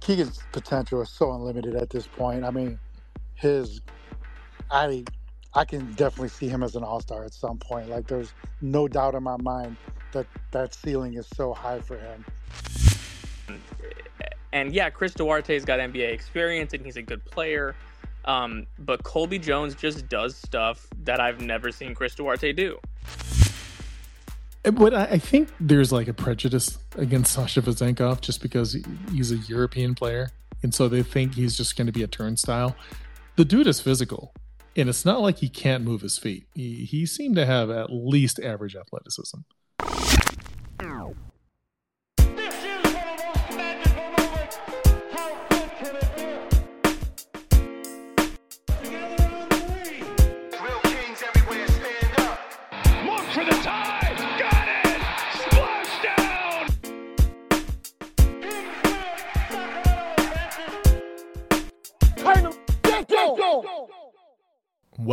Keegan's potential is so unlimited at this point. I mean, his, I, I can definitely see him as an all star at some point. Like, there's no doubt in my mind that that ceiling is so high for him. And yeah, Chris Duarte's got NBA experience and he's a good player. Um, but Colby Jones just does stuff that I've never seen Chris Duarte do. But I think there's like a prejudice against Sasha Vezenkov just because he's a European player. And so they think he's just going to be a turnstile. The dude is physical. And it's not like he can't move his feet. He, he seemed to have at least average athleticism.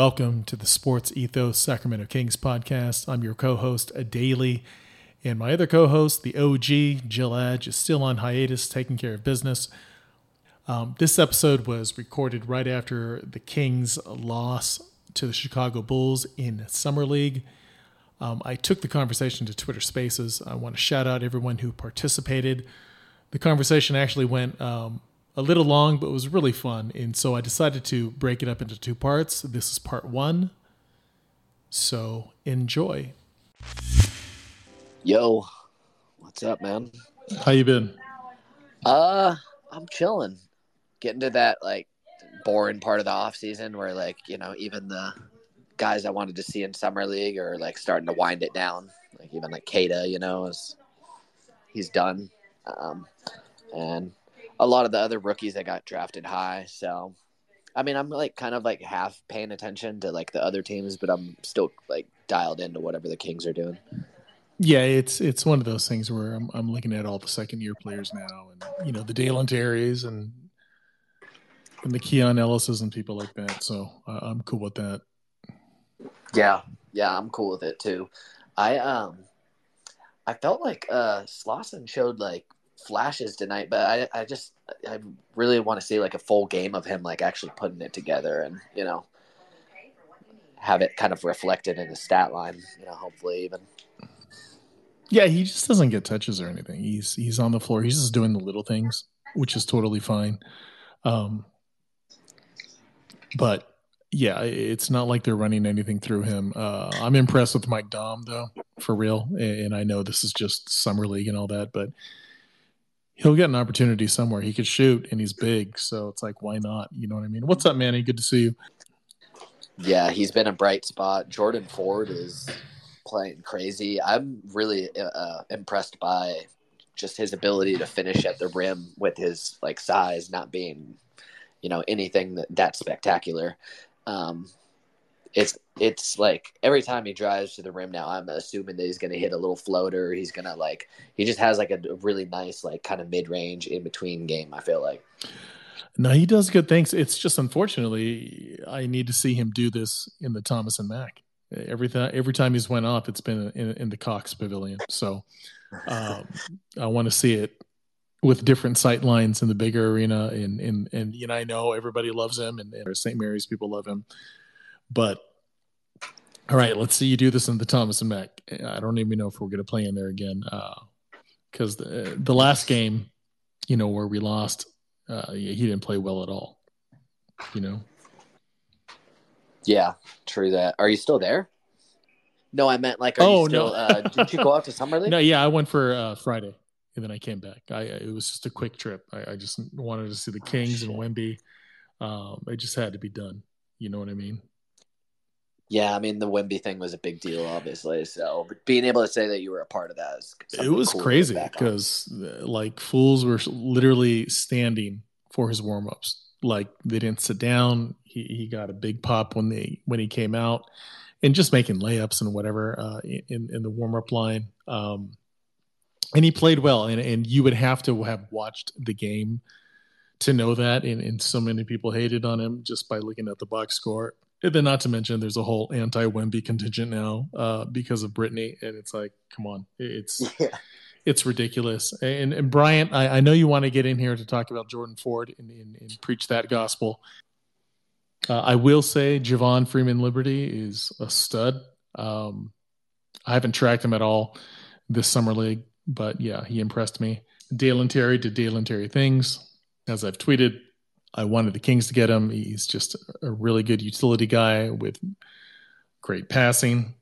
Welcome to the Sports Ethos Sacramento Kings podcast. I'm your co host, Daily, and my other co host, the OG, Jill Adge, is still on hiatus taking care of business. Um, this episode was recorded right after the Kings' loss to the Chicago Bulls in Summer League. Um, I took the conversation to Twitter Spaces. I want to shout out everyone who participated. The conversation actually went um, a little long, but it was really fun. And so I decided to break it up into two parts. This is part one. So enjoy. Yo, what's up, man? How you been? Uh, I'm chilling. Getting to that like boring part of the off season where like, you know, even the guys I wanted to see in summer league are like starting to wind it down. Like even like Queta, you know, is he's done. Um, and a lot of the other rookies that got drafted high. So, I mean, I'm like kind of like half paying attention to like the other teams, but I'm still like dialed into whatever the Kings are doing. Yeah, it's it's one of those things where I'm I'm looking at all the second year players now, and you know the Dalen Terrys and and the Keon Ellises and people like that. So uh, I'm cool with that. Yeah, yeah, I'm cool with it too. I um, I felt like uh Slawson showed like flashes tonight, but I, I just I really want to see like a full game of him like actually putting it together and you know have it kind of reflected in his stat line. You know, hopefully even. Yeah, he just doesn't get touches or anything. He's he's on the floor. He's just doing the little things, which is totally fine. Um, but yeah, it's not like they're running anything through him. Uh, I'm impressed with Mike Dom though, for real. And I know this is just summer league and all that, but he'll get an opportunity somewhere. He could shoot and he's big, so it's like why not? You know what I mean? What's up, Manny? Good to see you. Yeah, he's been a bright spot. Jordan Ford is playing crazy. I'm really uh, impressed by just his ability to finish at the rim with his like size not being, you know, anything that, that spectacular. Um, it's it's like every time he drives to the rim now, I'm assuming that he's going to hit a little floater. He's going to like he just has like a really nice like kind of mid range in between game. I feel like. No, he does good things. It's just unfortunately I need to see him do this in the Thomas and Mack. Every time every time he's went off, it's been in, in the Cox Pavilion. So um, I want to see it with different sight lines in the bigger arena. And and and you know I know everybody loves him, and, and St. Mary's people love him but all right, let's see you do this in the Thomas and Mack. I don't even know if we're going to play in there again because uh, the the last game, you know, where we lost, uh, he didn't play well at all. You know. Yeah, true that. Are you still there? No, I meant like, are oh, you still? No. uh, did you go out to summer league? No, yeah, I went for uh, Friday, and then I came back. I it was just a quick trip. I, I just wanted to see the Kings oh, and Wemby. Um, it just had to be done. You know what I mean? Yeah, I mean the Wemby thing was a big deal, obviously. So being able to say that you were a part of that is it was cool crazy because uh, like fools were literally standing for his warm ups. Like they didn't sit down. He he got a big pop when they when he came out, and just making layups and whatever uh, in in the warm up line. Um, and he played well, and and you would have to have watched the game to know that. And, and so many people hated on him just by looking at the box score and then not to mention there's a whole anti Wemby contingent now uh, because of Brittney, and it's like, come on, it's yeah. it's ridiculous. And, and Bryant, I, I, know you want to get in here to talk about Jordan Ford and, and, and preach that gospel. Uh, I will say Javon Freeman Liberty is a stud. Um, I haven't tracked him at all this summer league, but yeah, he impressed me. Dalen Terry did Dalen Terry things, as I've tweeted. I wanted the Kings to get him. He's just a really good utility guy with great passing.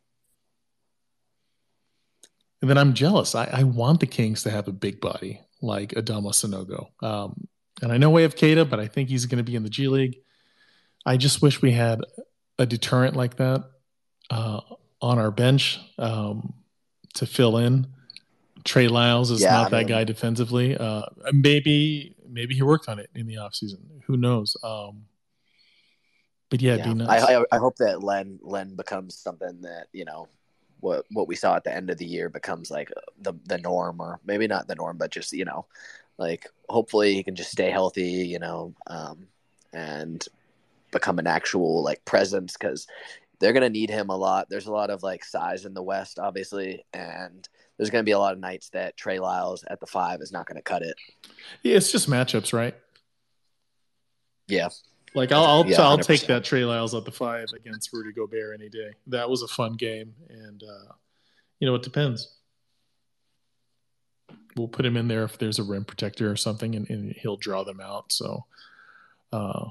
And then I'm jealous. I, I want the Kings to have a big body like Adama Sanogo. Um, and I know we have Queta, but I think he's going to be in the G League. I just wish we had a deterrent like that uh, on our bench um, to fill in. Trey Lyles is yeah, not I mean, that guy defensively. Uh, maybe maybe he worked on it in the off season. Who knows? Um, but yeah, yeah. I, I, I hope that Len Len becomes something that you know what what we saw at the end of the year becomes like the the norm, or maybe not the norm, but just you know, like hopefully he can just stay healthy, you know, um, and become an actual like presence because they're gonna need him a lot. There's a lot of like size in the West, obviously, and there's going to be a lot of nights that Trey Lyles at the five is not going to cut it. Yeah, it's just matchups, right? Yeah. Like I'll I'll, yeah, I'll take that Trey Lyles at the five against Rudy Gobert any day. That was a fun game, and uh, you know it depends. We'll put him in there if there's a rim protector or something, and, and he'll draw them out. So uh,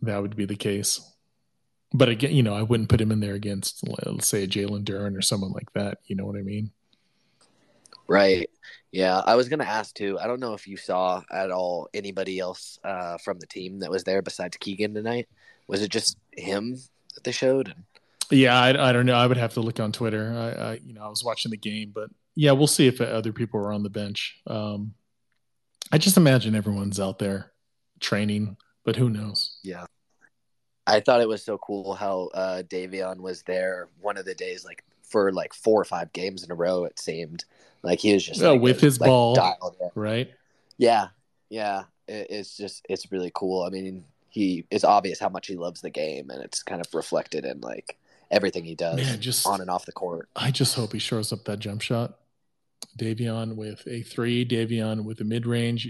that would be the case. But again, you know, I wouldn't put him in there against, let's say, a Jalen Duren or someone like that. You know what I mean? Right. Yeah, I was gonna ask too. I don't know if you saw at all anybody else uh, from the team that was there besides Keegan tonight. Was it just him that they showed? Yeah, I, I don't know. I would have to look on Twitter. I, I, you know I was watching the game, but yeah, we'll see if other people were on the bench. Um, I just imagine everyone's out there training, but who knows? Yeah. I thought it was so cool how uh, Davion was there one of the days, like for like four or five games in a row. It seemed like he was just like, with his like, ball, right? Yeah, yeah. It, it's just it's really cool. I mean, he is obvious how much he loves the game, and it's kind of reflected in like everything he does, Man, just on and off the court. I just hope he shows up that jump shot. Davion with a three, Davion with a mid range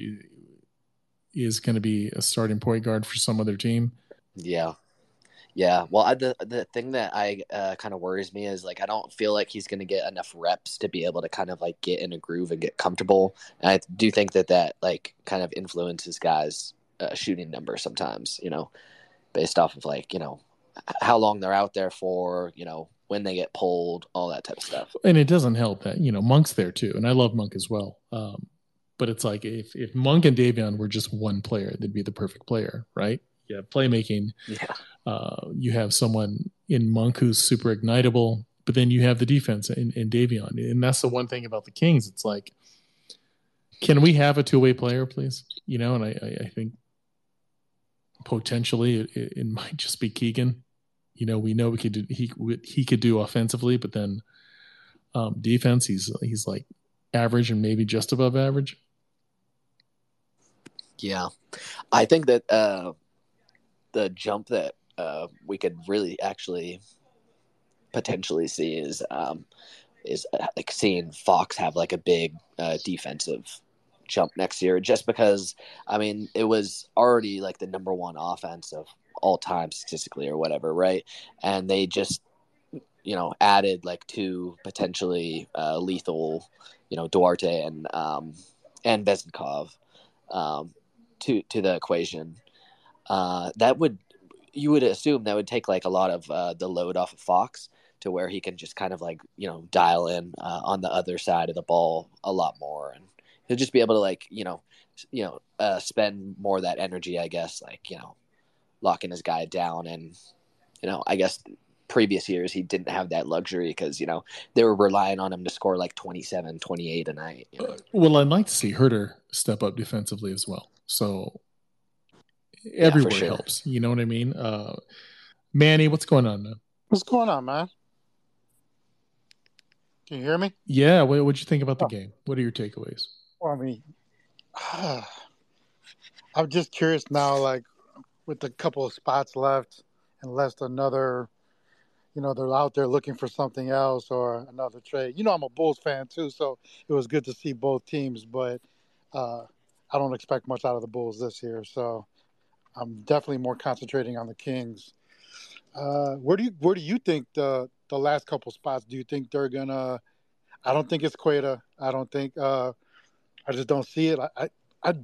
is going to be a starting point guard for some other team. Yeah, yeah, well, I, the the thing that I uh, kind of worries me is like I don't feel like he's going to get enough reps to be able to kind of like get in a groove and get comfortable. And I do think that that like kind of influences guys' uh, shooting numbers sometimes. You know, based off of like you know how long they're out there for. You know, when they get pulled, all that type of stuff. And it doesn't help that you know Monk's there too, and I love Monk as well. Um, but it's like if if Monk and Davion were just one player, they'd be the perfect player, right? Yeah, playmaking. Yeah. Uh, you have someone in Monk who's super ignitable, but then you have the defense in, in Davion. And that's the one thing about the Kings. It's like, can we have a two way player, please? You know, and I, I, I think potentially it, it, might just be Keegan. You know, we know we could do, he he could do offensively, but then um, defense, he's he's like average and maybe just above average. Yeah, I think that uh, the jump that uh, we could really actually potentially see is um, is uh, like seeing Fox have like a big uh, defensive jump next year, just because I mean it was already like the number one offense of all time statistically or whatever, right? And they just you know added like two potentially uh, lethal, you know Duarte and um, and Vezenkov um, to to the equation. Uh, that would you would assume that would take like a lot of uh, the load off of Fox to where he can just kind of like you know dial in uh, on the other side of the ball a lot more, and he'll just be able to like you know you know uh, spend more of that energy, I guess, like you know locking his guy down, and you know I guess previous years he didn't have that luxury because you know they were relying on him to score like 27 28 a night you know? well i'd like to see Huerter step up defensively as well. So everywhere yeah, sure. helps you know what i mean uh, manny what's going on man what's going on man can you hear me yeah what would you think about the oh. game what are your takeaways well i mean i'm just curious now like with a couple of spots left and left another you know, they're out there looking for something else or another trade. You know, I'm a Bulls fan too, so it was good to see both teams, but uh, I don't expect much out of the Bulls this year. So I'm definitely more concentrating on the Kings. Uh, where do you where do you think the the last couple spots? Do you think they're gonna? I don't think it's Queta. I don't think. Uh, I just don't see it. I, I,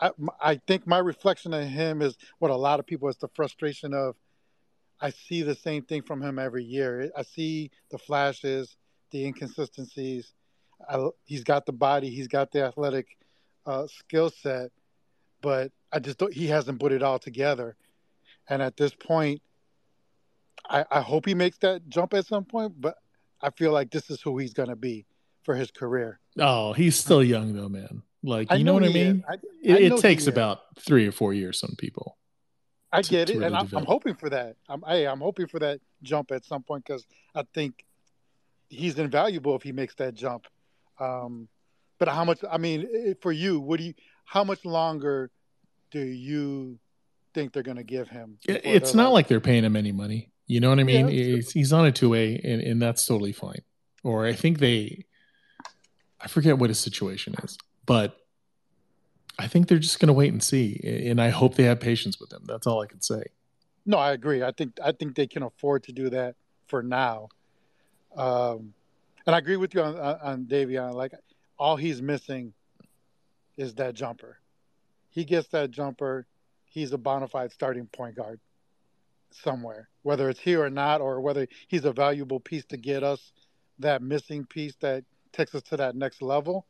I, I, think my reflection of him is what a lot of people is the frustration of I see the same thing from him every year. I see the flashes, the inconsistencies. I, he's got the body, he's got the athletic uh, skill set, but I just don't, he hasn't put it all together. And at this point, I, I hope he makes that jump at some point, but I feel like this is who he's going to be for his career. Oh, he's still young though, man. Like you know, know, what I mean? I, it, it takes about three or four years. Some people. I get it, and I'm, I'm, hoping for that. I'm, hey, I'm hoping for that jump at some point because I think he's invaluable if he makes that jump. Um, but how much? I mean, for you, what do you? How much longer do you think they're going to give him? It's not like, like, they're paying him any money. You know what I mean? Yeah, he's on a two way, and, and that's totally fine. Or I think they, I forget what his situation is, but I think they're just going to wait and see, and I hope they have patience with him. That's all I can say. No, I agree. I think I think they can afford to do that for now. Um, and I agree with you on, on Davion. Like all he's missing is that jumper. He gets that jumper, he's a bona fide starting point guard somewhere, whether it's here or not, or whether he's a valuable piece to get us that missing piece that takes us to that next level.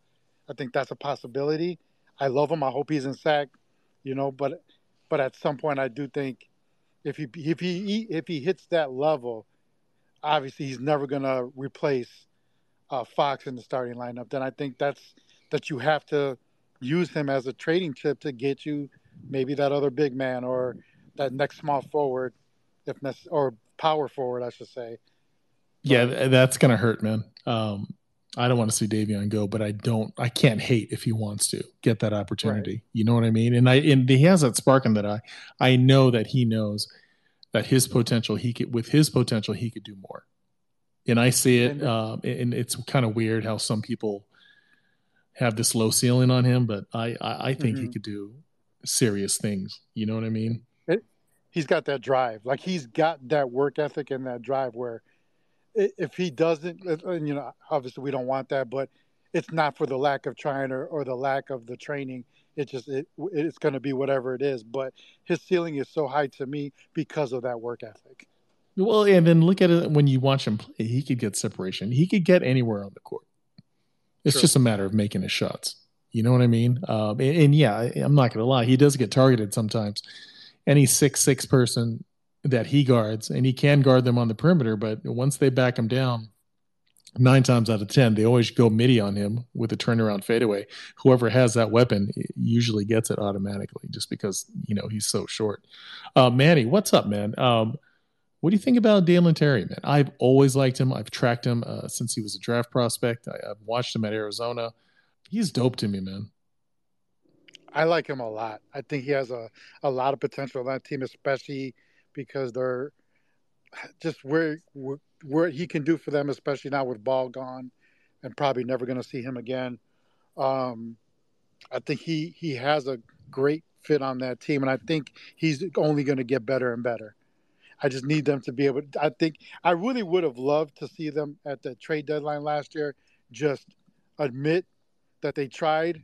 I think that's a possibility. I love him. I hope he's in sack, you know. But but at some point, I do think if he if he if he hits that level, obviously he's never gonna replace uh, Fox in the starting lineup. Then I think that's that you have to use him as a trading chip to get you maybe that other big man or that next small forward, if necessary, or power forward, I should say. Yeah, that's gonna hurt, man. Um, I don't want to see Davion go, but I don't. I can't hate if he wants to get that opportunity. Right. You know what I mean? And I and he has that spark in that eye. I know that he knows that his potential. He could with his potential he could do more. And I see it. Um, and it's kind of weird how some people have this low ceiling on him, but I I, I think mm-hmm. he could do serious things. You know what I mean? It, he's got that drive. Like he's got that work ethic and that drive where if he doesn't, and you know, obviously we don't want that, but it's not for the lack of trying or, or the lack of the training. It just it, it's going to be whatever it is. But his ceiling is so high to me because of that work ethic. Well, and then look at it when you watch him play. He could get separation. He could get anywhere on the court. It's True. just a matter of making his shots. You know what I mean? Um, and, and, yeah, I'm not going to lie. He does get targeted sometimes. Any six six person that he guards, and he can guard them on the perimeter. But once they back him down, nine times out of ten, they always go midi on him with a turnaround fadeaway. Whoever has that weapon usually gets it automatically, just because you know he's so short. Uh, Manny, what's up, man? Um, what do you think about Dalen Terry, man? I've always liked him. I've tracked him uh, since he was a draft prospect. I, have watched him at Arizona. He's dope to me, man. I like him a lot. I think he has a, a lot of potential on that team, especially because they're just where where he can do for them, especially now with ball gone, and probably never going to see him again. Um, I think he he has a great fit on that team, and I think he's only going to get better and better. I just need them to be able. To, I think I really would have loved to see them at the trade deadline last year just admit that they tried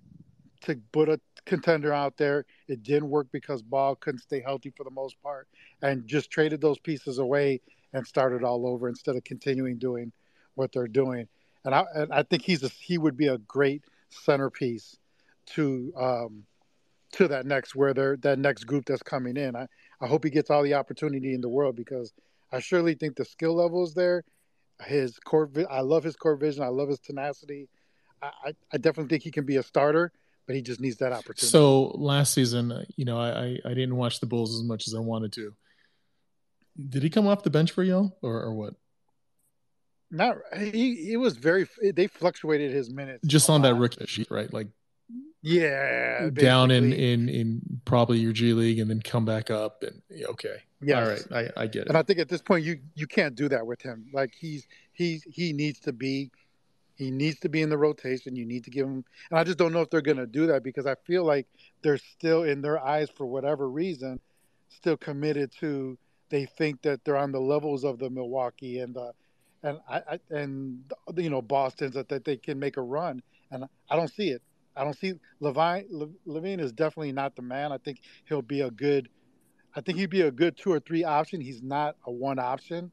to put a contender out there. It didn't work because Ball couldn't stay healthy for the most part, and just traded those pieces away and started all over instead of continuing doing what they're doing. And I, and I think he's a, he would be a great centerpiece to um, to that next where they're that next group that's coming in. I, I hope he gets all the opportunity in the world because I surely think the skill level is there. His core, I love his core vision. I love his tenacity. I, I definitely think he can be a starter, but he just needs that opportunity. So last season, you know, I, I didn't watch the Bulls as much as I wanted to. Did he come off the bench for y'all or, or what? Not he. He was very. They fluctuated his minutes just on that rookie sheet, right? Like, yeah, basically. down in in in probably your G League, and then come back up, and okay, yeah, all right, I, I get it. And I think at this point, you you can't do that with him. Like he's he's he needs to be he needs to be in the rotation. You need to give him, and I just don't know if they're going to do that because I feel like they're still in their eyes for whatever reason, still committed to. They think that they're on the levels of the Milwaukee and the and I, I and you know Boston's that, that they can make a run, and I don't see it. I don't see LaVine. LaVine is definitely not the man. I think he'll be a good. I think he'd be a good two or three option. He's not a one option.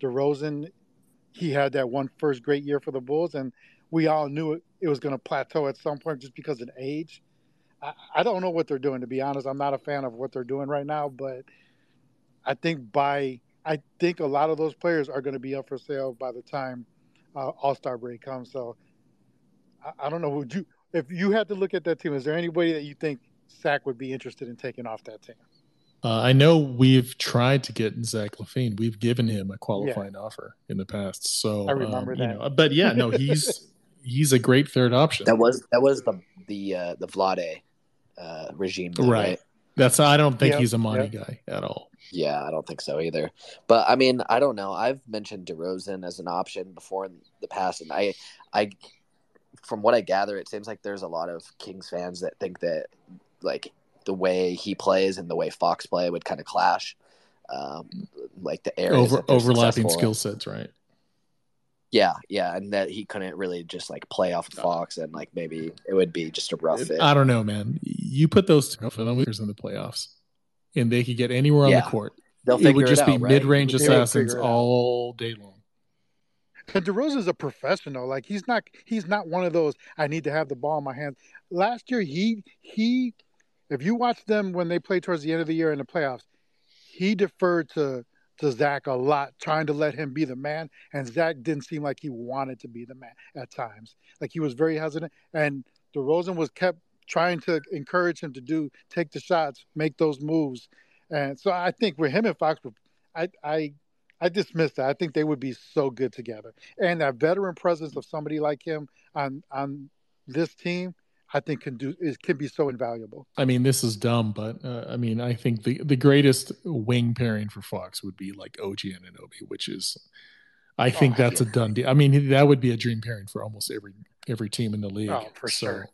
DeRozan, he had that one first great year for the Bulls, and we all knew it, it was going to plateau at some point just because of age. I, I don't know what they're doing to be honest. I'm not a fan of what they're doing right now, but I think by I think a lot of those players are going to be up for sale by the time uh, All Star break comes. So I, I, don't know. Would you, if you had to look at that team, is there anybody that you think Zach would be interested in taking off that team? Uh, I know we've tried to get Zach LaVine. We've given him a qualifying yeah. offer in the past. So I remember um, that. Know, but yeah, no, he's he's a great third option. That was that was the the uh, the Vlade uh, regime, right. right? That's I don't think yep, he's a money yep. guy at all. Yeah, I don't think so either. But I mean, I don't know. I've mentioned DeRozan as an option before in the past, and I, I, from what I gather, it seems like there's a lot of Kings fans that think that like the way he plays and the way Fox play would kind of clash, um, like the areas Over, overlapping skill sets, right? Yeah, yeah, and that he couldn't really just like play off of Fox, and like maybe it would be just a rough fit. I don't know, man. You put those two in the playoffs, and they could get anywhere on yeah. the court. They'll it would just it be out, mid-range assassins all day long. And is a professional. Like he's not he's not one of those I need to have the ball in my hands. Last year he he if you watch them when they play towards the end of the year in the playoffs, he deferred to to Zach a lot, trying to let him be the man. And Zach didn't seem like he wanted to be the man at times. Like he was very hesitant. And DeRozan was kept trying to encourage him to do take the shots, make those moves. And so I think with him and Fox, I I I dismiss that. I think they would be so good together. And that veteran presence of somebody like him on on this team, I think can do it can be so invaluable. I mean, this is dumb, but uh, I mean, I think the the greatest wing pairing for Fox would be like OG and Anunoby, which is, I oh, think oh, that's yeah. a done deal. I mean, that would be a dream pairing for almost every every team in the league. Oh, for so, sure.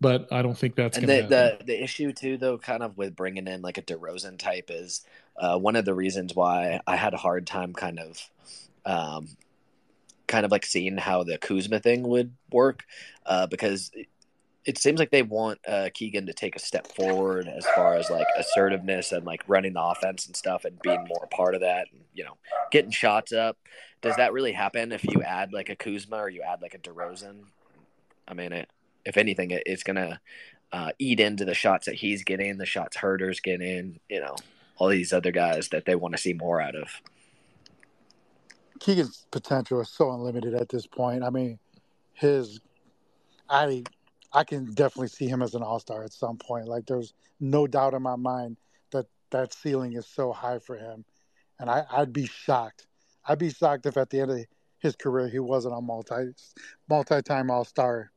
But I don't think that's and the, the, the issue too, though, kind of with bringing in like a DeRozan type is uh, one of the reasons why I had a hard time kind of. Um, kind of like seeing how the Kuzma thing would work, uh, because it seems like they want uh, Keegan to take a step forward as far as like assertiveness and like running the offense and stuff and being more a part of that and you know getting shots up. Does that really happen if you add like a Kuzma or you add like a DeRozan? I mean, it, if anything, it, it's gonna uh, eat into the shots that he's getting, the shots Huerter's getting, you know, all these other guys that they want to see more out of. Keegan's potential is so unlimited at this point. I mean, his I I can definitely see him as an all star at some point. Like there's no doubt in my mind that that ceiling is so high for him, and I, I'd be shocked. I'd be shocked if at the end of his career he wasn't a multi multi time all star.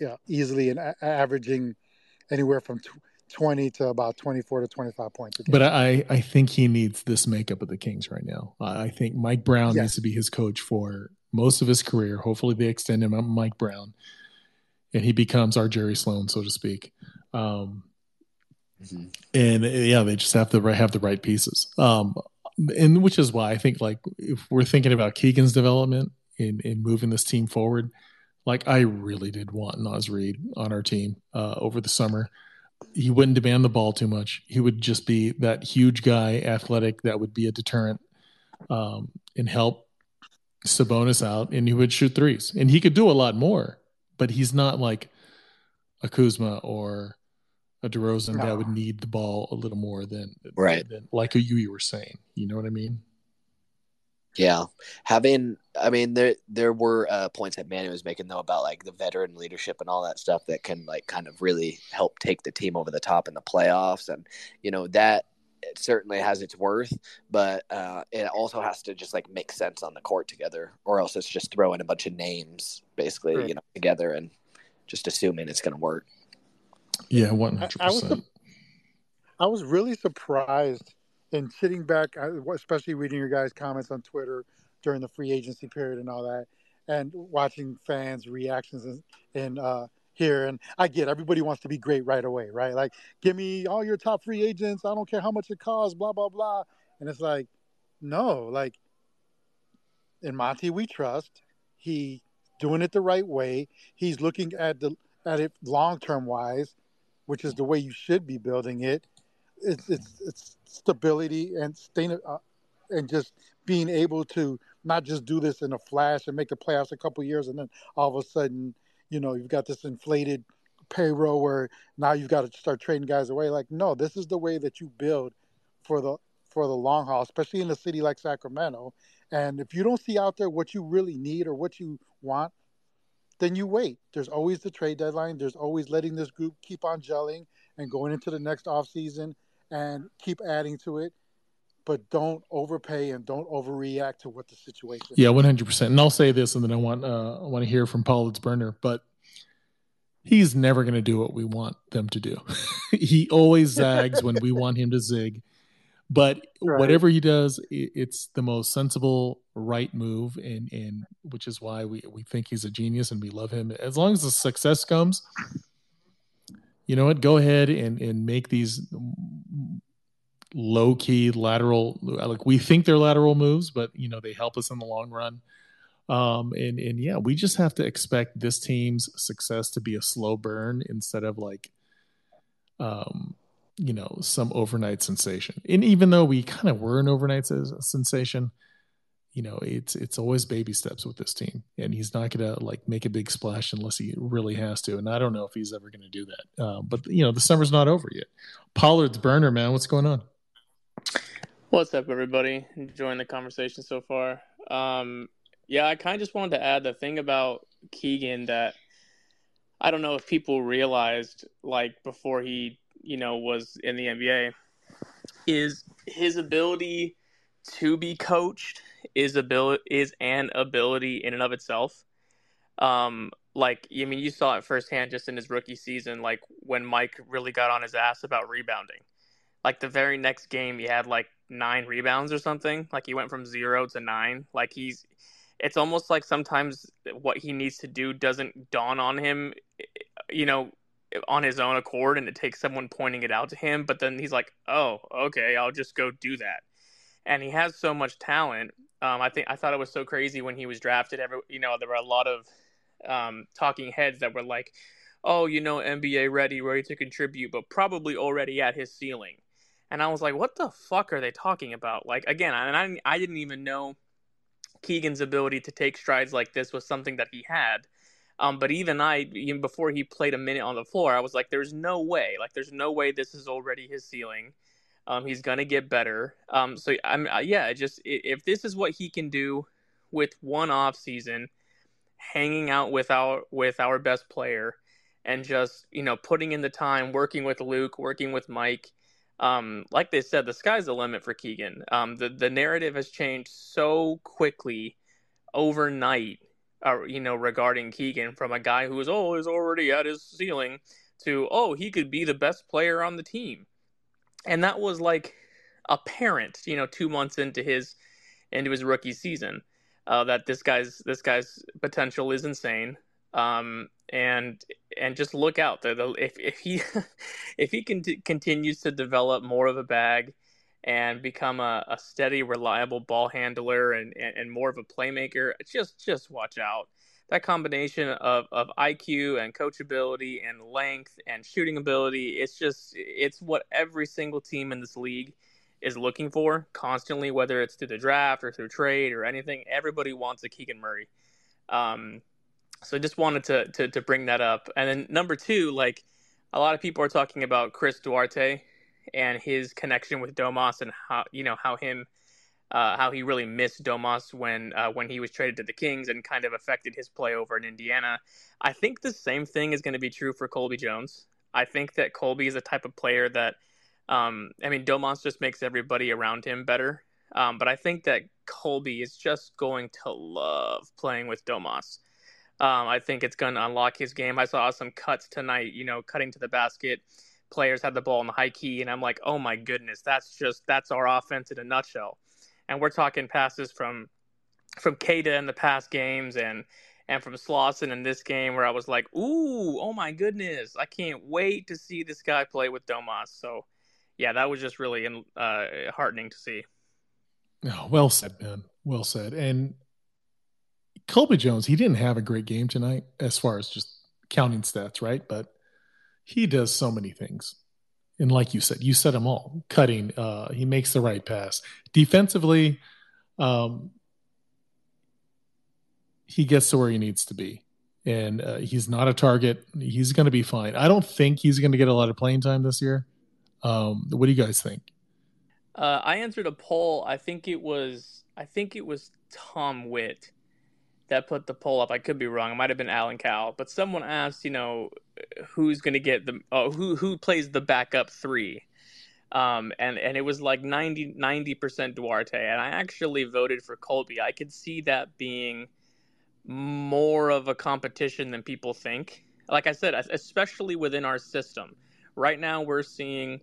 Yeah, easily and a- averaging anywhere from. 20 to about 24 to 25 points. But I, I think he needs this makeup of the Kings right now. I think Mike Brown yes. needs to be his coach for most of his career. Hopefully, they extend him on Mike Brown and he becomes our Jerry Sloan, so to speak. Um, mm-hmm. And yeah, they just have to have the right pieces. Um, and which is why I think like if we're thinking about Keegan's development in in moving this team forward, like I really did want Naz Reid on our team uh, over the summer. He wouldn't demand the ball too much. He would just be that huge guy, athletic, that would be a deterrent um, and help Sabonis out, and he would shoot threes. And he could do a lot more but he's not like a Kuzma or a DeRozan no. that would need the ball a little more than right than, like you you were saying. You know what I mean? Yeah, having I mean there there were uh, points that Manny was making though about like the veteran leadership and all that stuff that can like kind of really help take the team over the top in the playoffs, and you know that it certainly has its worth, but uh, it also has to just like make sense on the court together, or else it's just throwing a bunch of names basically right. you know together and just assuming it's going to work. Yeah, one hundred percent. I was really surprised and sitting back, especially reading your guys' comments on Twitter during the free agency period and all that, and watching fans' reactions and, in uh, here. And I get everybody wants to be great right away, right? Like, give me all your top free agents. I don't care how much it costs, blah, blah, blah. And it's like, no, like, in Monty, we trust. He doing it the right way. He's looking at the at it long term wise, which is the way you should be building it it's it's it's stability and staying uh, and just being able to not just do this in a flash and make the playoffs a couple years and then all of a sudden you know you've got this inflated payroll where now you've got to start trading guys away. Like no this is the way that you build for the for the long haul especially in a city like sacramento. And if you don't see out there what you really need or what you want then you wait. There's always the trade deadline. There's always letting this group keep on gelling and going into the next off season and keep adding to it, but don't overpay and don't overreact to what the situation. Yeah, one hundred percent. And I'll say this, and then I want uh, I want to hear from Paul Burner, but he's never going to do what we want them to do. he always zags when we want him to zig. But right. whatever he does, it's the most sensible, right move, and and which is why we we think he's a genius and we love him. As long as the success comes, you know what? Go ahead and and make these low key lateral like we think they're lateral moves, but you know they help us in the long run. Um, and and yeah, we just have to expect this team's success to be a slow burn instead of like, um, you know, some overnight sensation. And even though we kind of were an overnight sensation, you know, it's it's always baby steps with this team, and he's not gonna like make a big splash unless he really has to. And I don't know if he's ever gonna do that. Uh, but you know, the summer's not over yet. Pollard's burner, man. What's going on? What's up, everybody? Enjoying the conversation so far. Um, yeah, I kind of just wanted to add the thing about Keegan that I don't know if people realized, like before he, you know, was in the NBA, is his ability to be coached is ability is an ability in and of itself. Um, like I mean, you saw it firsthand just in his rookie season, like when Mike really got on his ass about rebounding. Like the very next game, he had like nine rebounds or something. Like he went from zero to nine. Like he's, it's almost like sometimes what he needs to do doesn't dawn on him, you know, on his own accord, and it takes someone pointing it out to him. But then he's like, oh, okay, I'll just go do that. And he has so much talent um, I think I thought it was so crazy when he was drafted. Every you know, there were a lot of um, talking heads that were like, "Oh, you know, NBA ready, ready to contribute, but probably already at his ceiling." And I was like, "What the fuck are they talking about?" Like again, and I I didn't even know Keegan's ability to take strides like this was something that he had. Um, but even I, even before he played a minute on the floor, I was like, "There's no way! Like, there's no way this is already his ceiling." Um, he's gonna get better. Um, so I'm uh, yeah, just if this is what he can do with one off season, hanging out with our with our best player, and just you know putting in the time, working with Luke, working with Mike. Um, like they said, the sky's the limit for Keegan. Um, the the narrative has changed so quickly overnight. Uh, you know, regarding Keegan from a guy who is oh is already at his ceiling to oh he could be the best player on the team and that was like apparent, you know, two months into his into his rookie season, uh, that this guy's this guy's potential is insane. Um, and and just look out there. The, if if he if he can continues to develop more of a bag and become a, a steady, reliable ball handler and, and, and more of a playmaker, just just watch out that combination of, of IQ and coachability and length and shooting ability, it's just it's what every single team in this league is looking for constantly, whether it's through the draft or through trade or anything. Everybody wants a Keegan Murray. Um, so just wanted to, to to bring that up. And then number two, like a lot of people are talking about Chris Duarte and his connection with Domas and how you know how him uh, how he really missed Domas when uh, when he was traded to the Kings and kind of affected his play over in Indiana. I think the same thing is going to be true for Colby Jones. I think that Colby is a type of player that, um, I mean, Domas just makes everybody around him better. Um, but I think that Colby is just going to love playing with Domas. Um, I think it's going to unlock his game. I saw some cuts tonight, you know, cutting to the basket. Players had the ball in the high key, and I'm like, oh my goodness, that's just that's our offense in a nutshell. And we're talking passes from from Queta in the past games and and from Slawson in this game where I was like, ooh, oh my goodness, I can't wait to see this guy play with Domas. So, yeah, that was just really uh, heartening to see. Oh, well said, Ben. Well said. And Colby Jones, he didn't have a great game tonight as far as just counting stats, right? But he does so many things. And like you said, you said them all. Cutting, uh, he makes the right pass. Defensively, um, he gets to where he needs to be. And uh, he's not a target. He's going to be fine. I don't think he's going to get a lot of playing time this year. Um, what do you guys think? Uh, I answered a poll. I think it was I think it was Tom Witt that put the poll up. I could be wrong. It might have been Alan Cal, but someone asked, you know, who's going to get the oh, who who plays the backup three, um, and and it was like 90 percent Duarte, and I actually voted for Colby. I could see that being more of a competition than people think. Like I said, especially within our system, right now we're seeing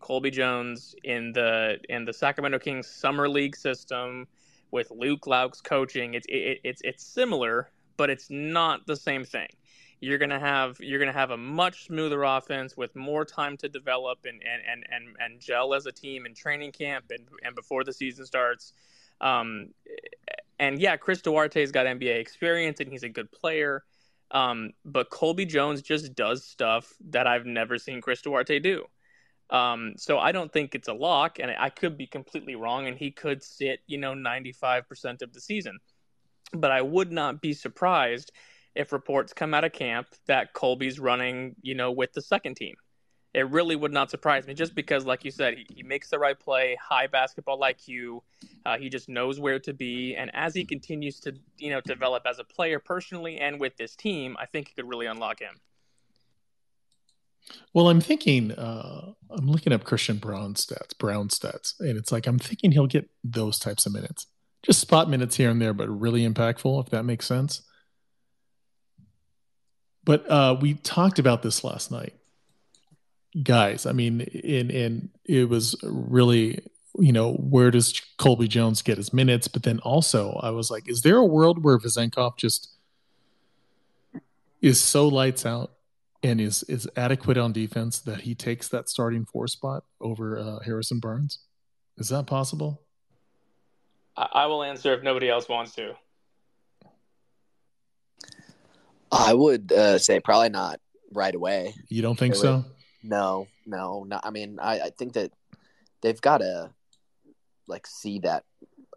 Colby Jones in the in the Sacramento Kings summer league system with Luke Loucks' coaching. It's it, it's it's similar, but it's not the same thing. You're gonna have you're gonna have a much smoother offense with more time to develop and and and and, and gel as a team in training camp and and before the season starts. Um, and yeah, Chris Duarte's got NBA experience and he's a good player. Um, but Colby Jones just does stuff that I've never seen Chris Duarte do. Um, so I don't think it's a lock, and I could be completely wrong, and he could sit, you know, 95% of the season. But I would not be surprised if reports come out of camp that Colby's running, you know, with the second team. It really would not surprise me, just because, like you said, he, he makes the right play, high basketball IQ. Uh, he just knows where to be, and as he continues to, you know, develop as a player personally and with this team, I think it could really unlock him. Well, I'm thinking, uh, I'm looking up Christian Braun stats, Braun stats, and it's like I'm thinking he'll get those types of minutes, just spot minutes here and there, but really impactful, if that makes sense. But uh, we talked about this last night, guys. I mean, in in it was really, you know, where does Colby Jones get his minutes? But then also, I was like, is there a world where Vezenkov just is so lights out and is is adequate on defense that he takes that starting four spot over uh, Harrison Barnes? Is that possible? I will answer if nobody else wants to. I would uh, say probably not right away. You don't think so? No, no, no. I mean, I, I think that they've got to like see that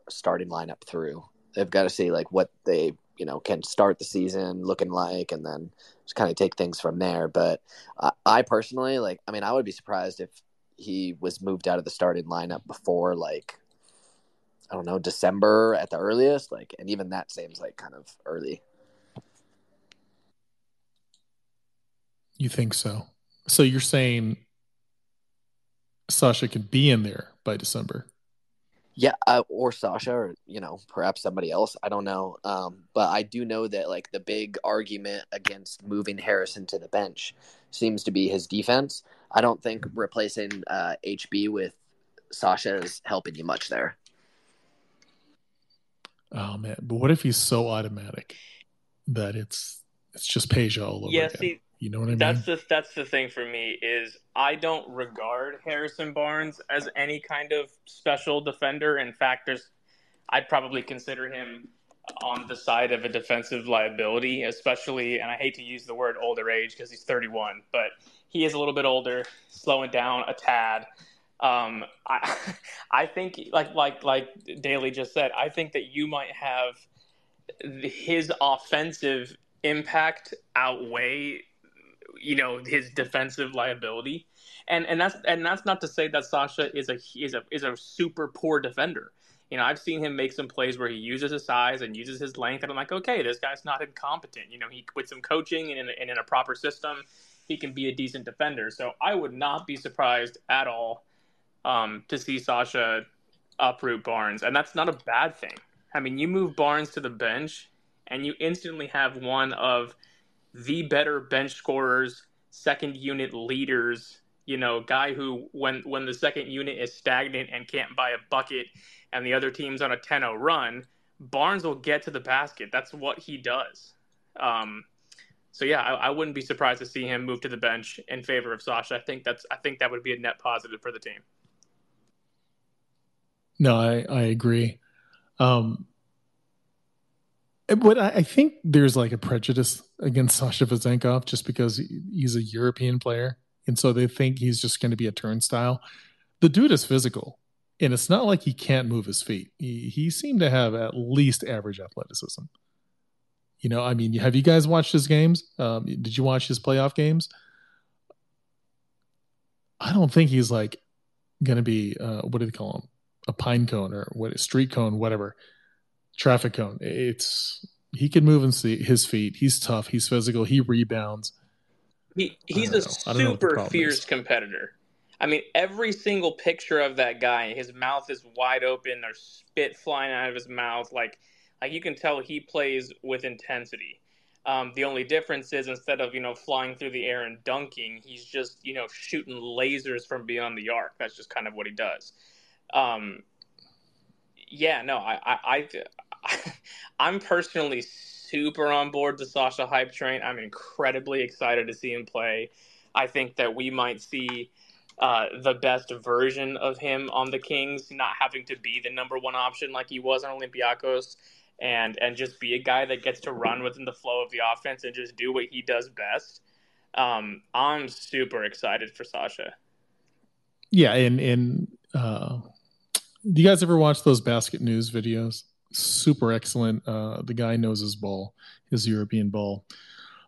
starting lineup through. They've got to see like what they you know can start the season looking like, and then just kind of take things from there. But uh, I personally like. I mean, I would be surprised if he was moved out of the starting lineup before like I don't know December at the earliest. Like, and even that seems like kind of early. You think so? So you're saying Sasha can be in there by December? Yeah, uh, or Sasha, or you know, perhaps somebody else. I don't know. Um, but I do know that like the big argument against moving Harrison to the bench seems to be his defense. I don't think replacing uh, HB with Sasha is helping you much there. Oh man, but what if he's so automatic that it's it's just Peja all over yeah, again? See, you know what I mean? That's the that's the thing for me is I don't regard Harrison Barnes as any kind of special defender. In fact, there's I'd probably consider him on the side of a defensive liability, especially and I hate to use the word older age because he's 31, but he is a little bit older, slowing down a tad. Um, I I think like like like Daily just said, I think that you might have his offensive impact outweigh you know his defensive liability, and and that's and that's not to say that Sasha is a is a is a super poor defender. You know, I've seen him make some plays where he uses his size and uses his length, and I'm like, okay, this guy's not incompetent. You know, he with some coaching and in and in a proper system, he can be a decent defender. So I would not be surprised at all um, to see Sasha uproot Barnes, and that's not a bad thing. I mean, you move Barnes to the bench, and you instantly have one of the better bench scorers, second unit leaders. You know, guy who when when the second unit is stagnant and can't buy a bucket, and the other team's on a 10-0 run, Barnes will get to the basket. That's what he does. Um, so yeah, I, I, wouldn't be surprised to see him move to the bench in favor of Sasha. I think that's I think that would be a net positive for the team. No, I I agree. Um, but I, think there's like a prejudice against Sasha Vezenkov just because he's a European player, and so they think he's just going to be a turnstile. The dude is physical, and it's not like he can't move his feet. He he seemed to have at least average athleticism. You know, I mean, have you guys watched his games? Um, did you watch his playoff games? I don't think he's like going to be uh, what do they call him? A pine cone or what? A street cone, whatever. Traffic cone. It's he can move and see his feet. He's tough. He's physical. He rebounds. He he's a super fierce is. competitor. I mean, every single picture of that guy, his mouth is wide open. There's spit flying out of his mouth. Like like you can tell he plays with intensity. Um, the only difference is instead of you know flying through the air and dunking, he's just you know shooting lasers from beyond the arc. That's just kind of what he does. Um, yeah, no, I, I, I, I'm personally super on board the Sasha hype train. I'm incredibly excited to see him play. I think that we might see uh, the best version of him on the Kings, not having to be the number one option like he was on Olympiacos and and just be a guy that gets to run within the flow of the offense and just do what he does best. Um, I'm super excited for Sasha. Yeah, and and uh, do you guys ever watch those basket news videos? Super excellent. Uh, the guy knows his ball, his European ball.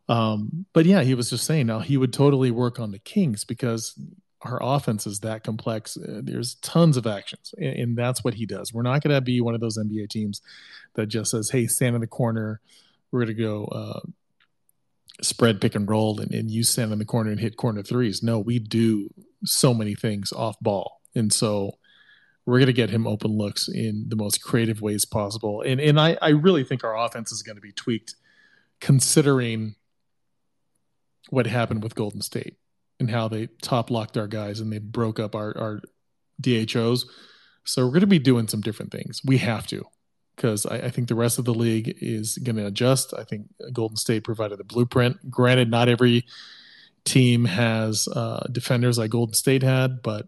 Um, but yeah, he was just saying now he would totally work on the Kings because our offense is that complex. Uh, there's tons of actions, and, and, that's what he does. We're not going to be one of those NBA teams that just says, "Hey, stand in the corner. We're going to go uh, spread, pick and roll, and, and you stand in the corner and hit corner threes. No, we do so many things off ball, and so we're going to get him open looks in the most creative ways possible. And and I, I really think our offense is going to be tweaked, considering what happened with Golden State and how they top locked our guys and they broke up our, our DHOs. So we're going to be doing some different things. We have to because I, I, think the rest of the league is going to adjust. I think Golden State provided the blueprint. Granted, not every team has uh, defenders like Golden State had, but